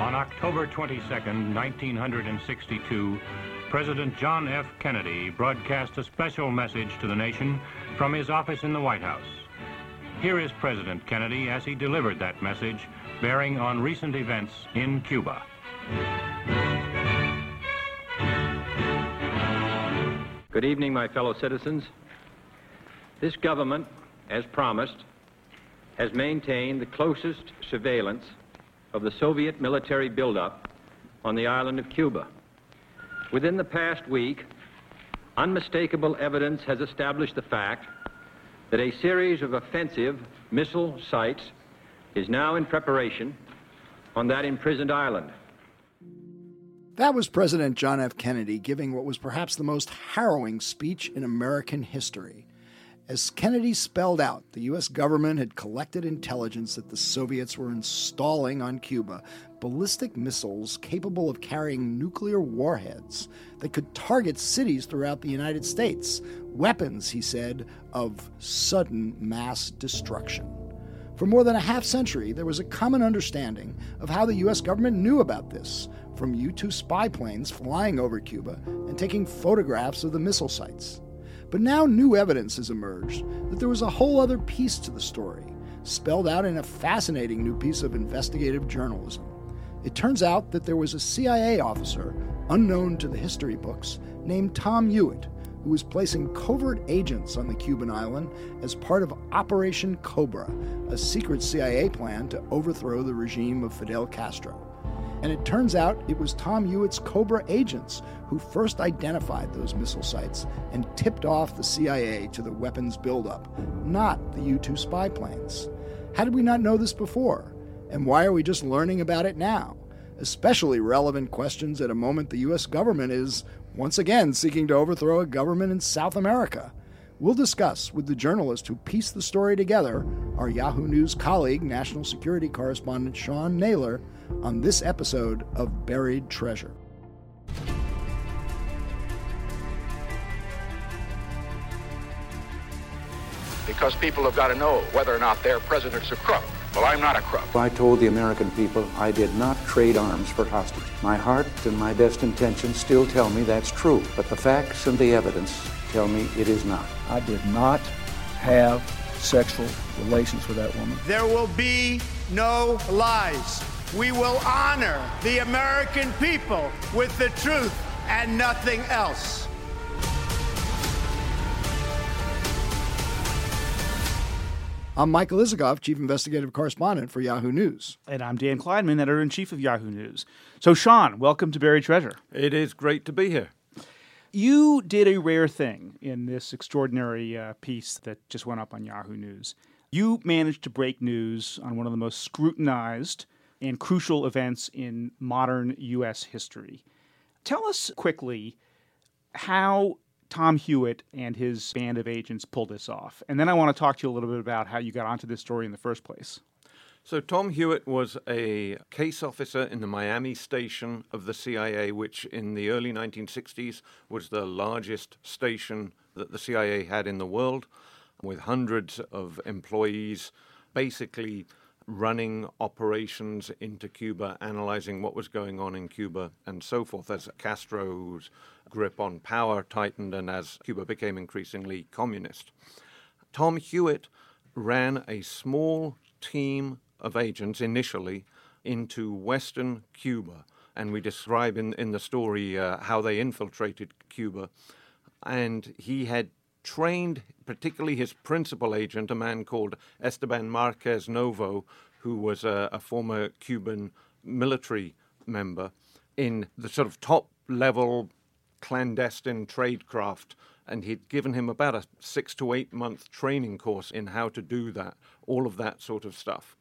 On October 22, 1962, President John F. Kennedy broadcast a special message to the nation from his office in the White House. Here is President Kennedy as he delivered that message bearing on recent events in Cuba. Good evening, my fellow citizens. This government, as promised, has maintained the closest surveillance of the Soviet military buildup on the island of Cuba. Within the past week, unmistakable evidence has established the fact that a series of offensive missile sites is now in preparation on that imprisoned island. That was President John F. Kennedy giving what was perhaps the most harrowing speech in American history. As Kennedy spelled out, the U.S. government had collected intelligence that the Soviets were installing on Cuba ballistic missiles capable of carrying nuclear warheads that could target cities throughout the United States. Weapons, he said, of sudden mass destruction. For more than a half century, there was a common understanding of how the U.S. government knew about this, from U 2 spy planes flying over Cuba and taking photographs of the missile sites. But now new evidence has emerged that there was a whole other piece to the story, spelled out in a fascinating new piece of investigative journalism. It turns out that there was a CIA officer, unknown to the history books, named Tom Hewitt, who was placing covert agents on the Cuban island as part of Operation Cobra, a secret CIA plan to overthrow the regime of Fidel Castro. And it turns out it was Tom Hewitt's Cobra agents who first identified those missile sites and tipped off the CIA to the weapons buildup, not the U 2 spy planes. How did we not know this before? And why are we just learning about it now? Especially relevant questions at a moment the U.S. government is, once again, seeking to overthrow a government in South America. We'll discuss with the journalist who pieced the story together, our Yahoo News colleague, national security correspondent Sean Naylor, on this episode of Buried Treasure. Because people have got to know whether or not their president's a crook. Well, I'm not a crook. I told the American people I did not trade arms for hostages. My heart and my best intentions still tell me that's true, but the facts and the evidence tell me it is not. I did not have sexual relations with that woman. There will be no lies. We will honor the American people with the truth and nothing else. I'm Michael Isikoff, Chief Investigative Correspondent for Yahoo News. And I'm Dan Klaidman, Editor in Chief of Yahoo News. So, Sean, welcome to Buried Treasure. It is great to be here. You did a rare thing in this extraordinary uh, piece that just went up on Yahoo News. You managed to break news on one of the most scrutinized and crucial events in modern U.S. history. Tell us quickly how Tom Hewitt and his band of agents pulled this off. And then I want to talk to you a little bit about how you got onto this story in the first place. So, Tom Hewitt was a case officer in the Miami station of the CIA, which in the early 1960s was the largest station that the CIA had in the world, with hundreds of employees basically running operations into Cuba, analyzing what was going on in Cuba, and so forth, as Castro's grip on power tightened and as Cuba became increasingly communist. Tom Hewitt ran a small team of agents initially into western Cuba, and we describe in, in the story uh, how they infiltrated Cuba. And he had trained particularly his principal agent, a man called Esteban Marquez Novo, who was a, a former Cuban military member, in the sort of top level clandestine tradecraft. And he'd given him about a six to eight month training course in how to do that, all of that sort of stuff.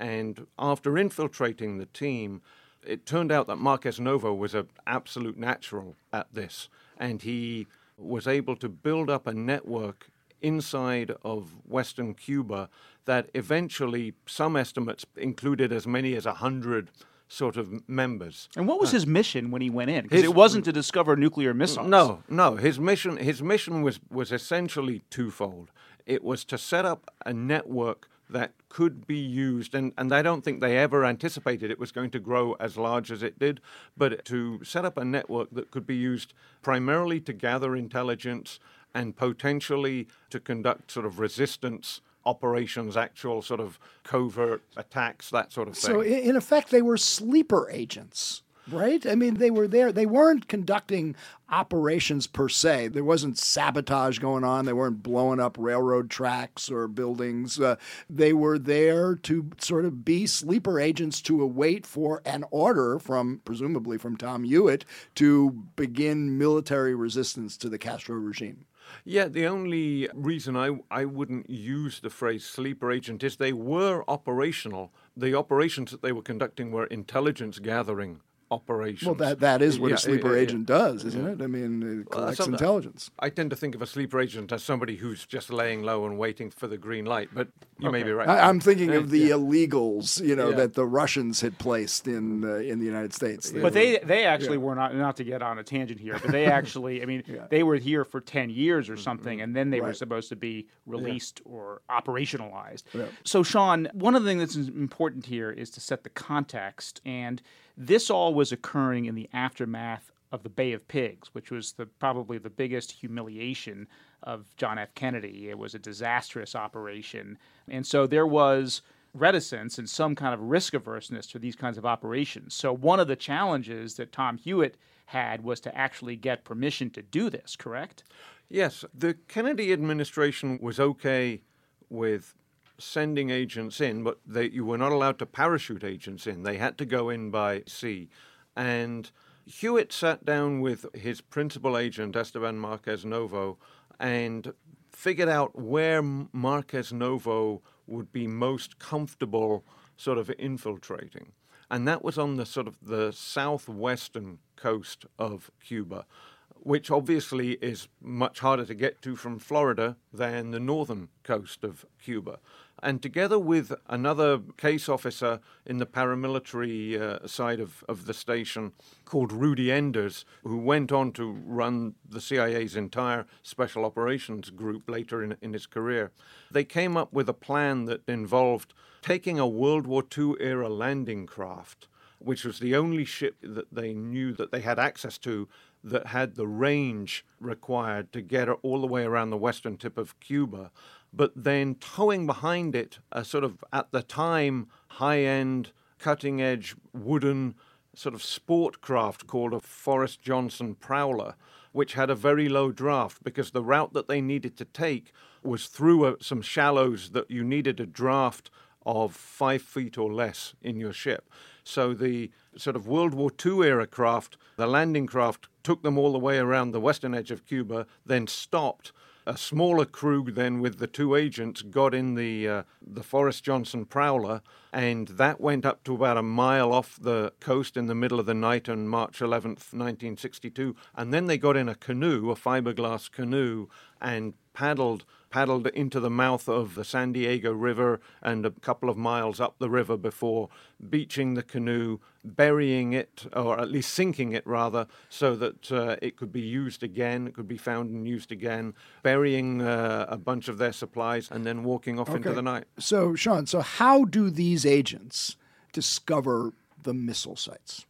And after infiltrating the team, it turned out that Marquez Novo was an absolute natural at this. And he was able to build up a network inside of Western Cuba that eventually, some estimates included as many as 100 sort of members. And what was uh, his mission when he went in? Because it wasn't to discover nuclear missiles. No, no. His mission, his mission was, was essentially twofold. It was to set up a network that could be used, and, and I don't think they ever anticipated it was going to grow as large as it did, but to set up a network that could be used primarily to gather intelligence and potentially to conduct sort of resistance operations, actual sort of covert attacks, that sort of thing. So, in effect, they were sleeper agents right? I mean, they were there. They weren't conducting operations per se. There wasn't sabotage going on. They weren't blowing up railroad tracks or buildings. Uh, they were there to sort of be sleeper agents to await for an order from, presumably from Tom Hewitt, to begin military resistance to the Castro regime. Yeah, the only reason I, I wouldn't use the phrase sleeper agent is they were operational. The operations that they were conducting were intelligence gathering operations. Well, that that is what yeah, a sleeper yeah, agent does, isn't it? I mean, it collects well, intelligence. I tend to think of a sleeper agent as somebody who's just laying low and waiting for the green light, but you okay. may be right. I, am thinking of the illegals, you know, that the Russians had placed in uh, in the United States. They but were, they they actually were not not to get on a tangent here, but they actually, I mean, they were here for ten years or something, mm-hmm. and then they right. were supposed to be released or operationalized. So, Sean, one of the things that's important here is to set the context and this all was occurring in the aftermath of the Bay of Pigs, which was the, probably the biggest humiliation of John F. Kennedy. It was a disastrous operation. And so there was reticence and some kind of risk averseness to these kinds of operations. So one of the challenges that Tom Hewitt had was to actually get permission to do this, correct? Yes. The Kennedy administration was okay with sending agents in, but they, you were not allowed to parachute agents in. They had to go in by sea. And Hewitt sat down with his principal agent, Esteban Marquez Novo, and figured out where Marquez Novo would be most comfortable sort of infiltrating. And that was on the sort of the southwestern coast of Cuba which obviously is much harder to get to from Florida than the northern coast of Cuba. And together with another case officer in the paramilitary uh, side of, of the station called Rudy Enders, who went on to run the CIA's entire special operations group later in, in his career, they came up with a plan that involved taking a World War II era landing craft which was the only ship that they knew that they had access to that had the range required to get all the way around the western tip of Cuba, but then towing behind it a sort of, at the time, high end, cutting edge wooden sort of sport craft called a Forrest Johnson Prowler, which had a very low draft because the route that they needed to take was through a, some shallows that you needed a draft of five feet or less in your ship. So the sort of World War II era craft, the landing craft took them all the way around the western edge of Cuba, then stopped. A smaller crew then with the two agents got in the uh, the Forrest Johnson Prowler, and that went up to about a mile off the coast in the middle of the night on March 11th, 1962. And then they got in a canoe, a fiberglass canoe, and paddled paddled into the mouth of the San Diego River and a couple of miles up the river before beaching the canoe, burying it, or at least sinking it rather, so that uh, it could be used again, it could be found and used again, burying uh, a bunch of their supplies, and then walking off okay. into the night. So, Sean, so how do these agents discover the missile sites?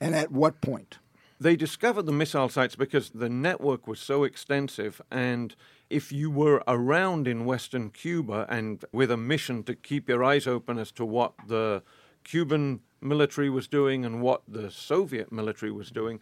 And at what point? They discovered the missile sites because the network was so extensive and if you were around in Western Cuba and with a mission to keep your eyes open as to what the Cuban military was doing and what the Soviet military was doing,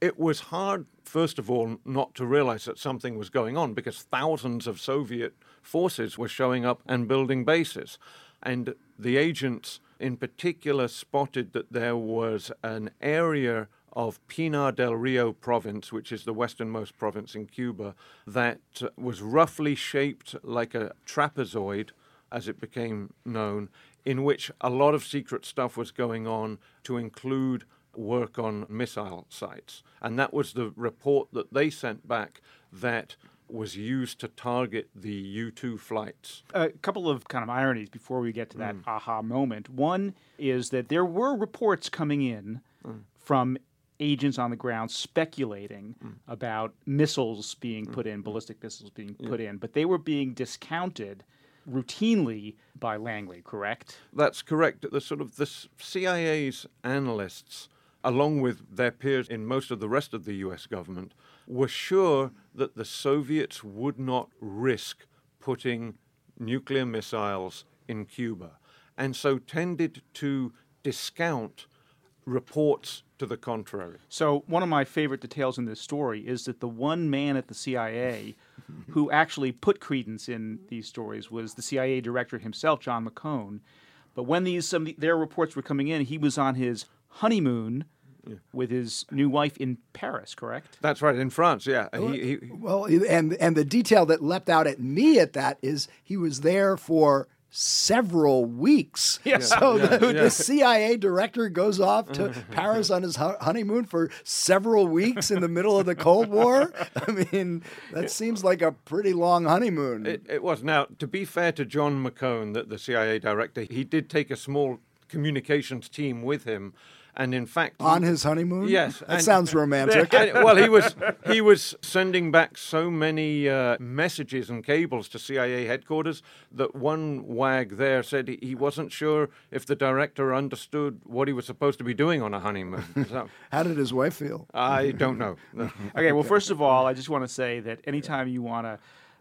it was hard, first of all, not to realize that something was going on because thousands of Soviet forces were showing up and building bases. And the agents in particular spotted that there was an area of Pinar del Rio province, which is the westernmost province in Cuba, that was roughly shaped like a trapezoid, as it became known, in which a lot of secret stuff was going on to include work on missile sites. And that was the report that they sent back that was used to target the U 2 flights. A couple of kind of ironies before we get to that mm. aha moment. One is that there were reports coming in mm. from agents on the ground speculating mm. about missiles being mm. put in, ballistic missiles being yeah. put in, but they were being discounted routinely by Langley, correct? That's correct. The sort of the CIA's analysts, along with their peers in most of the rest of the U.S. government, were sure that the Soviets would not risk putting nuclear missiles in Cuba, and so tended to discount reports to the contrary. So, one of my favorite details in this story is that the one man at the CIA who actually put credence in these stories was the CIA director himself, John McCone. But when these some their reports were coming in, he was on his honeymoon yeah. with his new wife in Paris, correct? That's right, in France. Yeah. He, he, well, and and the detail that leapt out at me at that is he was there for several weeks. Yeah. So yeah, the, yeah. the, CIA director goes off to Paris on his honeymoon for several weeks in the middle of the Cold War. I mean, that seems like a pretty long honeymoon. It, it was. Now, to be fair to John McCone, the, the CIA director, he did take a small communications team with him and in fact on his honeymoon? Yes that and, sounds romantic. and, well he was he was sending back so many uh, messages and cables to cia headquarters that one wag there said he wasn't sure if the director understood what he was supposed to be doing on a honeymoon. So, how did his wife feel? I don't know. Okay well first of all i just want to say that anytime you want to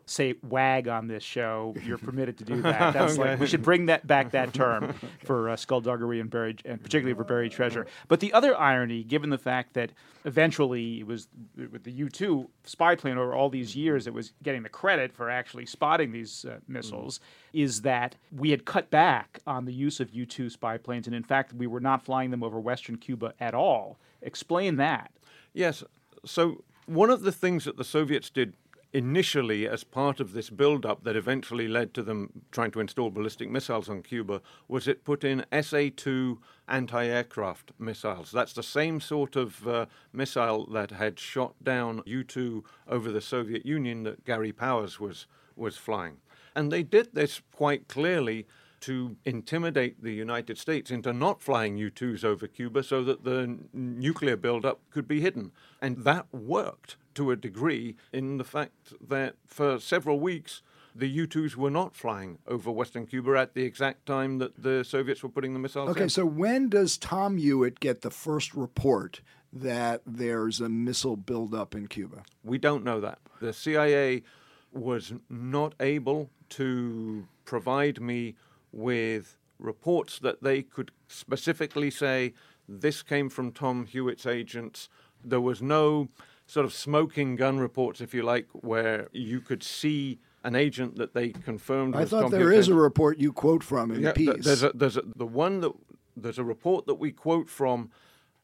say wag on this show, you're permitted to do that. That's okay. like we should bring that back that term for uh, skullduggery and buried, and particularly for buried treasure. But the other irony, given the fact that eventually it was with the U two spy plane over all these years that was getting the credit for actually spotting these uh, missiles, mm. is that we had cut back on the use of U two spy planes, and in fact we were not flying them over Western Cuba at all. Explain that. Yes. So one of the things that the Soviets did initially, as part of this build-up that eventually led to them trying to install ballistic missiles on Cuba, was it put in SA-2 anti-aircraft missiles. That's the same sort of uh, missile that had shot down U-2 over the Soviet Union that Gary Powers was was flying, and they did this quite clearly to intimidate the United States into not flying U 2s over Cuba so that the n- nuclear buildup could be hidden. And that worked to a degree in the fact that for several weeks, the U 2s were not flying over Western Cuba at the exact time that the Soviets were putting the missiles Okay, in. so when does Tom Hewitt get the first report that there's a missile buildup in Cuba? We don't know that. The CIA was not able to provide me with reports that they could specifically say this came from Tom Hewitt's agents. There was no sort of smoking gun reports, if you like, where you could see an agent that they confirmed. I thought Tom there Hewitt's is agent. a report you quote from in yeah, the piece. There's a, there's a, the one that there's a report that we quote from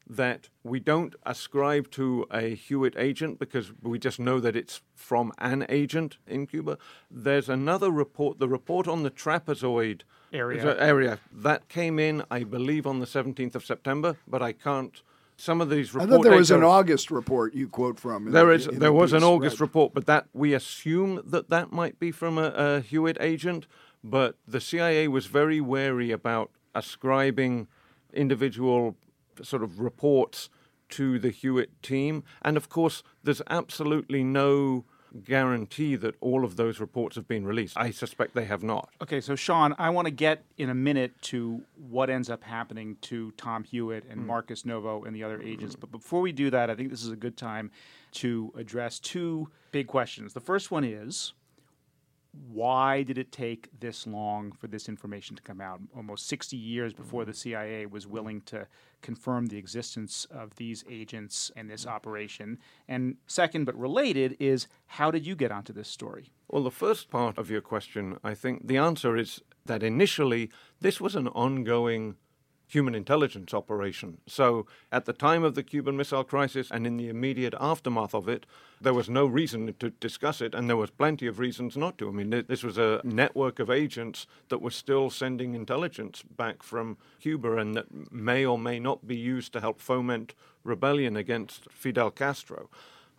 that we don't ascribe to a Hewitt agent because we just know that it's from an agent in Cuba. There's another report, the report on the trapezoid area. area that came in, I believe, on the 17th of September, but I can't. Some of these reports. I thought there was an August report you quote from. There the, is. There the was piece, an August right. report, but that we assume that that might be from a, a Hewitt agent. But the CIA was very wary about ascribing individual sort of reports to the Hewitt team. And of course, there's absolutely no guarantee that all of those reports have been released. I suspect they have not. Okay, so Sean, I want to get in a minute to what ends up happening to Tom Hewitt and mm. Marquez Novo and the other agents. But before we do that, I think this is a good time to address two big questions. The first one is why did it take this long for this information to come out? Almost 60 years before mm-hmm. the CIA was willing to confirm the existence of these agents and this mm-hmm. operation. And second, but related, is how did you get onto this story? Well, the first part of your question, I think the answer is that initially this was an ongoing human intelligence operation. So, at the time of the Cuban Missile Crisis and in the immediate aftermath of it, there was no reason to discuss it, and there was plenty of reasons not to. I mean, this was a network of agents that were still sending intelligence back from Cuba and that may or may not be used to help foment rebellion against Fidel Castro.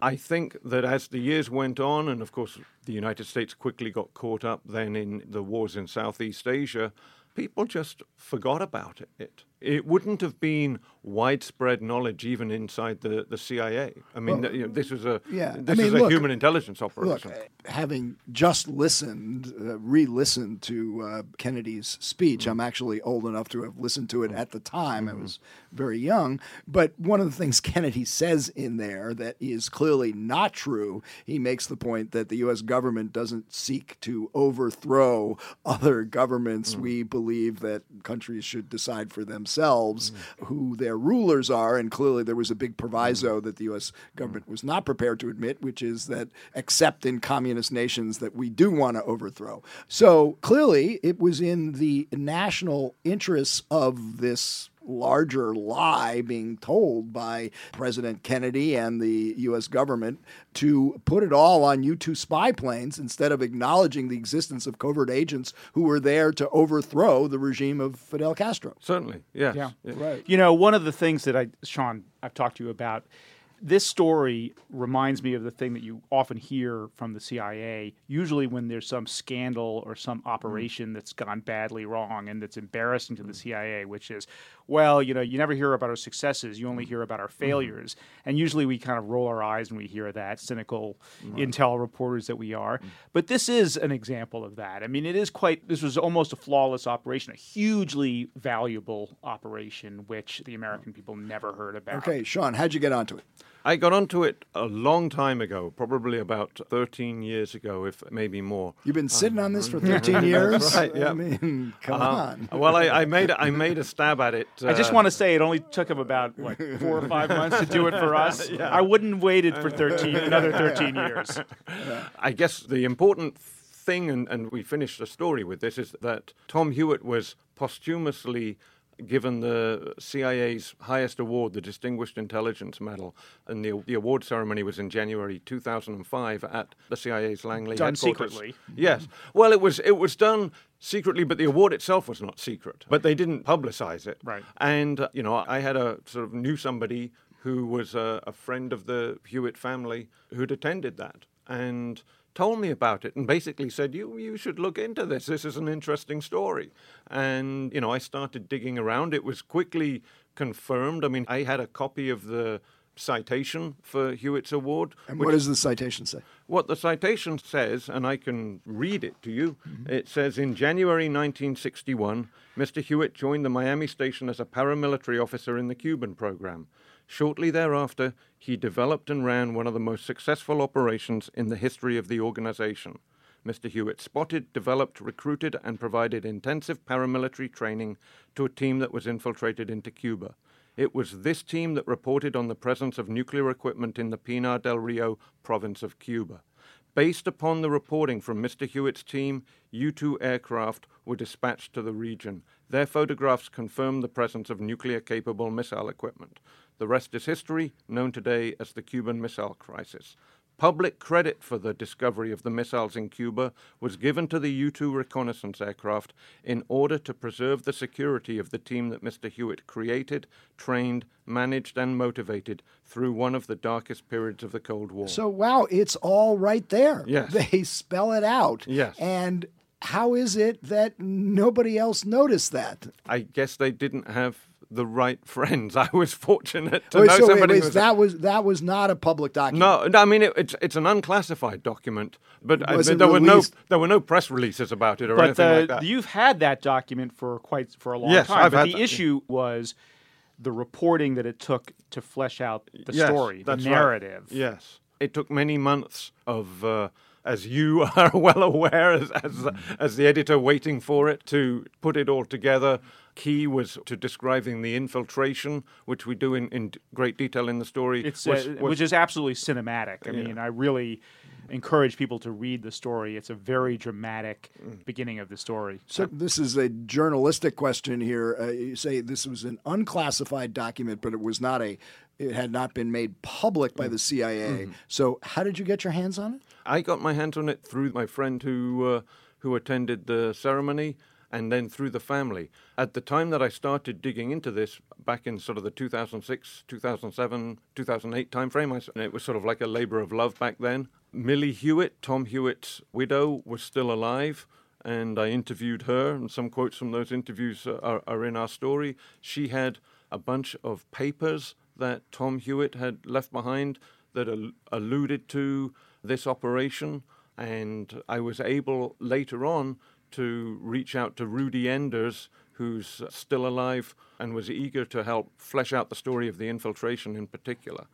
I think that as the years went on, and of course the United States quickly got caught up then in the wars in Southeast Asia, people just forgot about it. It wouldn't have been widespread knowledge even inside the, the CIA. I mean, Well, you know, this was a yeah, I this mean, is a look- human intelligence operation. uh, having just listened, uh, re-listened to uh, Kennedy's speech, I'm actually old enough to have listened to it at the time. I was very young. But one of the things Kennedy says in there that is clearly not true, he makes the point that the U.S. government doesn't seek to overthrow other governments. We believe that countries should decide for themselves mm. who their rulers are. And clearly, there was a big proviso mm. that the U.S. Mm. government was not prepared to admit, which is that except in communist nations that we do want to overthrow. So clearly, it was in the national interests of this larger lie being told by President Kennedy and the U.S. government to put it all on U 2 spy planes instead of acknowledging the existence of covert agents who were there to overthrow the regime of Fidel Castro. Certainly, yes. Yeah. Right. You know, one of the things that I, Sean, I've talked to you about, this story reminds me of the thing that you often hear from the CIA, usually when there's some scandal or some mm. operation that's gone badly wrong and that's embarrassing to the mm. CIA, which is, well, you know, you never hear about our successes, you only mm-hmm. hear about our mm-hmm. failures. And usually we kind of roll our eyes when we hear that, cynical intel reporters that we are. Mm. But this is an example of that. I mean, it is quite, this was almost a flawless operation, a hugely valuable operation, which the American people never heard about. Okay, Sean, how'd you get onto it? I got onto it a long time ago, probably about 13 years ago, if maybe more. You've been sitting on this for 13 years? right, yeah. I mean, come Uh, on. well, I, I made I made a stab at it. I just uh, want to say it only took him about like four or five months to do it for us. I wouldn't have waited for 13, another 13 years. I guess the important thing, and, and we finish the story with this, is that Tom Hewitt was posthumously given the CIA's highest award, the Distinguished Intelligence Medal, and the, the award ceremony was in January 2005 at the CIA's Langley Done headquarters. secretly. Yes. Well, it was it was done secretly, but the award itself was not secret. But they didn't publicize it. Right. And uh, you know, I had a sort of knew somebody who was a, a friend of the Hewitt family who'd attended that and told me about it and basically said you you should look into this this is an interesting story and you know I started digging around it was quickly confirmed i mean i had a copy of the citation for Hewitt's award And what does the citation say? what the citation says, and I can read it to you, mm-hmm. it says In January 1961, Mr. Hewitt joined the Miami station as a paramilitary officer in the Cuban program. Shortly thereafter, he developed and ran one of the most successful operations in the history of the organization. Mr. Hewitt spotted, developed, recruited, and provided intensive paramilitary training to a team that was infiltrated into Cuba. It was this team that reported on the presence of nuclear equipment in the Pinar del Rio province of Cuba. Based upon the reporting from Mr. Hewitt's team, U 2 aircraft were dispatched to the region. Their photographs confirmed the presence of nuclear capable missile equipment. The rest is history, known today as the Cuban Missile Crisis. Public credit for the discovery of the missiles in Cuba was given to the U 2 reconnaissance aircraft in order to preserve the security of the team that Mr. Hewitt created, trained, managed, and motivated through one of the darkest periods of the Cold War. So, wow, it's all right there. Yes. They spell it out. Yes. And how is it that nobody else noticed that? I guess they didn't have the right friends. I was fortunate to Wait, know so somebody wait, who was that was that was not a public document. No, no, I mean it, it's it's an unclassified document, but I, Was it there were no there were no press releases about it or But anything the, like that. you've had that document for quite for a long Yes, time. I've but had the that, issue was the reporting that it took to flesh out the Yes, story, the that's right. narrative. Yes, it took many months of, uh, as you are well aware, as as, as the editor waiting for it to put it all together. Key was to describing the infiltration, which we do in, in great detail in the story. It's was- uh, was- which is absolutely cinematic. I mean, I really encourage people to read the story. It's a very dramatic Mm. beginning of the story. So this is a journalistic question here. Uh, you say this was an unclassified document, but it was not a. It had not been made public by the CIA. So how did you get your hands on it? I got my hands on it through my friend who uh, who attended the ceremony, and then through the family. At the time that I started digging into this, back in sort of the 2006, 2007, 2008 timeframe, I it was sort of like a labor of love back then. Millie Hewitt, Tom Hewitt's widow, was still alive. and I interviewed her, and some quotes from those interviews are, are in our story. She had a bunch of papers that Tom Hewitt had left behind that al- alluded to this operation, and I was able later on to reach out to Rudy Enders, who's still alive and was eager to help flesh out the story of the infiltration in particular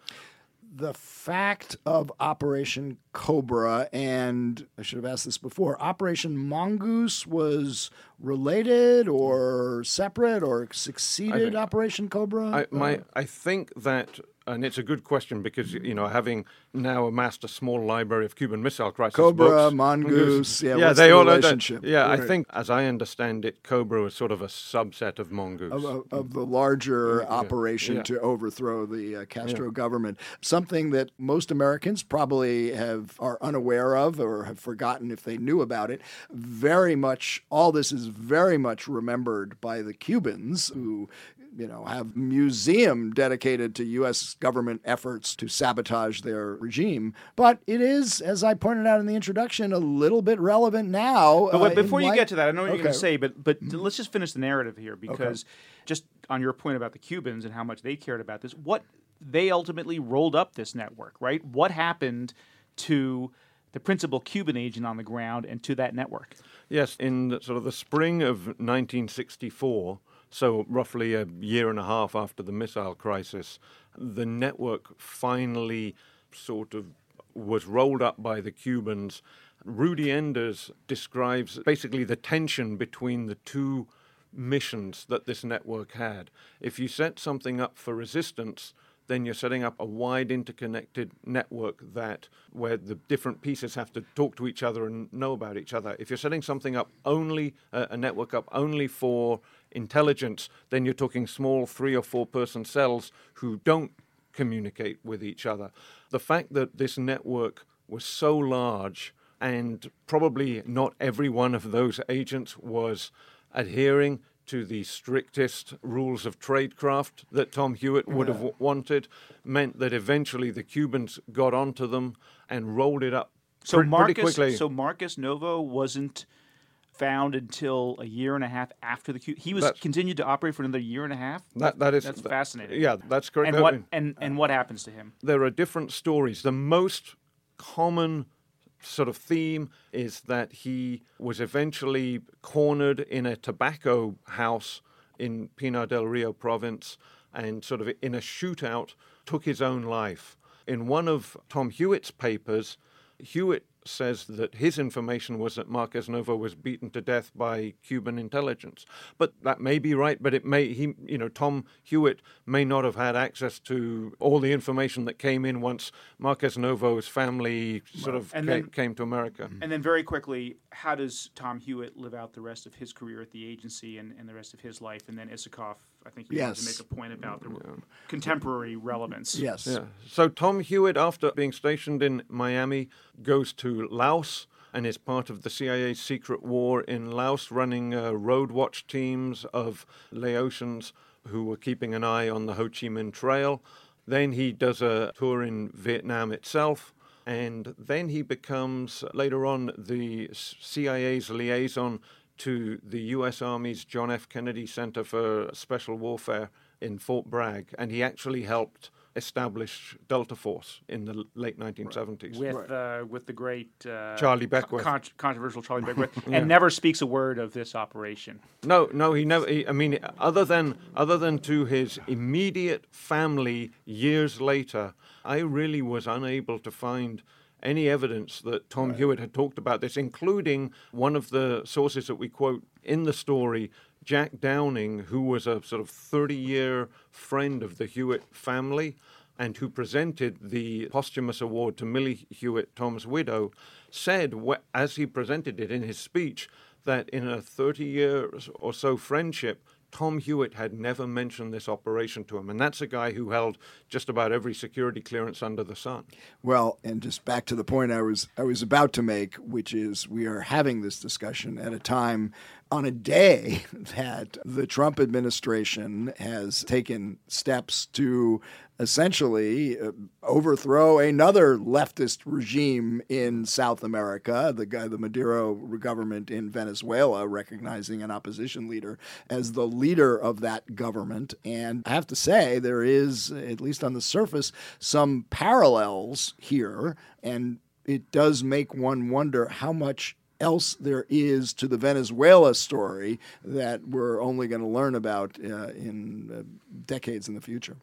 the fact of Operation Cobra and I should have asked this before Operation Mongoose was related or separate or succeeded Operation Cobra? I, my, uh, I think that and it's a good question because you know having now amassed a small library of Cuban Missile Crisis Cobra, books, Mongoose, yeah, yeah, they the all relationship? yeah, right. I think as I understand it, Cobra was sort of a subset of Mongoose of, of, of the larger yeah, operation yeah. to overthrow the uh, Castro government. Something that most Americans probably have are unaware of or have forgotten if they knew about it. Very much, all this is very much remembered by the Cubans who you know, have museum dedicated to U.S. government efforts to sabotage their regime. But it is, as I pointed out in the introduction, a little bit relevant now. But wait, uh, before you light... get to that, I know what okay. you're going to say, but but let's just finish the narrative here because okay. just on your point about the Cubans and how much they cared about this, what they ultimately rolled up this network, right? What happened to the principal Cuban agent on the ground and to that network? Yes, in the, sort of the spring of 1964 so, roughly a year and a half after the missile crisis, the network finally sort of was rolled up by the Cubans. Rudy Enders describes basically the tension between the two missions that this network had. If you set something up for resistance, then you're setting up a wide interconnected network that where the different pieces have to talk to each other and know about each other. If you're setting something up only uh, a network up only for intelligence, then you're talking small three or four person cells who don't communicate with each other. The fact that this network was so large and probably not every one of those agents was adhering to the strictest rules of tradecraft that Tom Hewitt would yeah. have wanted meant that eventually the Cubans got onto them and rolled it up so pre- Marquez, pretty quickly. So Marquez Novo wasn't found until a year and a half after the coup. He was that's, continued to operate for another year and a half. That that is that's that, fascinating. Yeah, that's correct. And what and, uh, and what happens to him? There are different stories. The most common sort of theme is that he was eventually cornered in a tobacco house in Pinar del Rio province and sort of in a shootout took his own life. In one of Tom Hewitt's papers, Hewitt says that his information was that Marquez Novo was beaten to death by Cuban intelligence. But that may be right, but it may he you know Tom Hewitt may not have had access to all the information that came in once Marquez Novo's family sort of came, then, came, to America. And then very quickly, how does Tom Hewitt live out the rest of his career at the agency and, and the rest of his life? And then Isikoff, I think you yes. to make a point about the yeah. contemporary relevance. Yes. Yeah. So Tom Hewitt, after being stationed in Miami, goes to Laos and is part of the CIA's secret war in Laos, running uh, road watch teams of Laotians who were keeping an eye on the Ho Chi Minh Trail. Then he does a tour in Vietnam itself. And then he becomes, later on, the CIA's liaison to the U.S. Army's John F. Kennedy Center for Special Warfare in Fort Bragg. And he actually helped establish Delta Force in the late 1970s. With, right. uh, with the great uh, Charlie Beckwith. Con- controversial Charlie Beckwith, yeah. and never speaks a word of this operation. No, no, he never. He, I mean, other than other than to his immediate family years later, I really was unable to find any evidence that Tom right. Hewitt had talked about this, including one of the sources that we quote in the story Jack Downing, who was a sort of 30 year friend of the Hewitt family and who presented the posthumous award to Millie Hewitt, Tom's widow, said, as he presented it in his speech, that in a 30 year or so friendship, Tom Hewitt had never mentioned this operation to him. And that's a guy who held just about every security clearance under the sun. Well, and just back to the point I was I was about to make, which is we are having this discussion at a time on a day that the Trump administration has taken steps to essentially uh, overthrow another leftist regime in South America, the guy, the Maduro government in Venezuela, recognizing an opposition leader as the leader of that government. And I have to say, there is, at least on the surface, some parallels here. And it does make one wonder how much else there is to the Venezuela story that we're only going to learn about uh, in uh, decades in the future.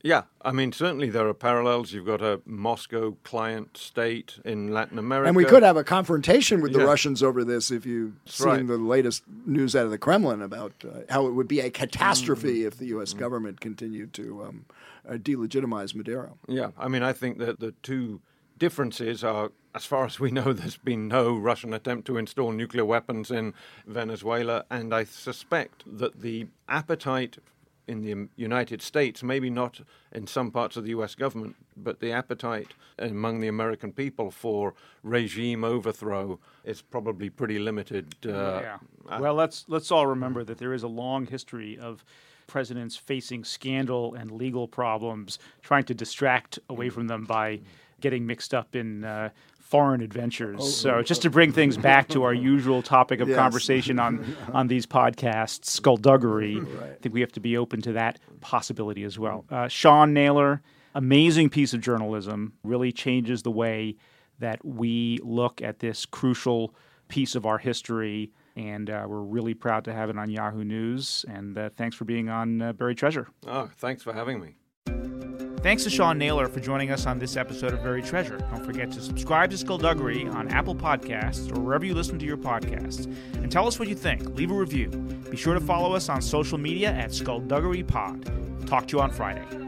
Yeah, I mean, certainly there are parallels. You've got a Moscow client state in Latin America. And we could have a confrontation with the Yeah. Russians over this if you've seen right. the latest news out of the Kremlin about uh, how it would be a catastrophe Mm. if the U.S. government continued to um, uh, delegitimize Maduro. Yeah, I mean, I think that the two differences are, as far as we know, there's been no Russian attempt to install nuclear weapons in Venezuela, and I suspect that the appetite in the United States, maybe not in some parts of the U.S. government, but the appetite among the American people for regime overthrow is probably pretty limited. Uh, yeah. Well, let's let's all remember that there is a long history of presidents facing scandal and legal problems, trying to distract away from them by getting mixed up in uh, foreign adventures. so, just to bring things back to our usual topic of Yes. conversation on on these podcasts, skullduggery. I think we have to be open to that possibility as well. Uh, Sean Naylor, amazing piece of journalism, really changes the way that we look at this crucial piece of our history. And uh, we're really proud to have it on Yahoo News. And uh, thanks for being on uh, Buried Treasure. Oh, thanks for having me. Thanks to Sean Naylor for joining us on this episode of Buried Treasure. Don't forget to subscribe to Skullduggery on Apple Podcasts or wherever you listen to your podcasts. And tell us what you think. Leave a review. Be sure to follow us on social media at Skullduggery Pod. Talk to you on Friday.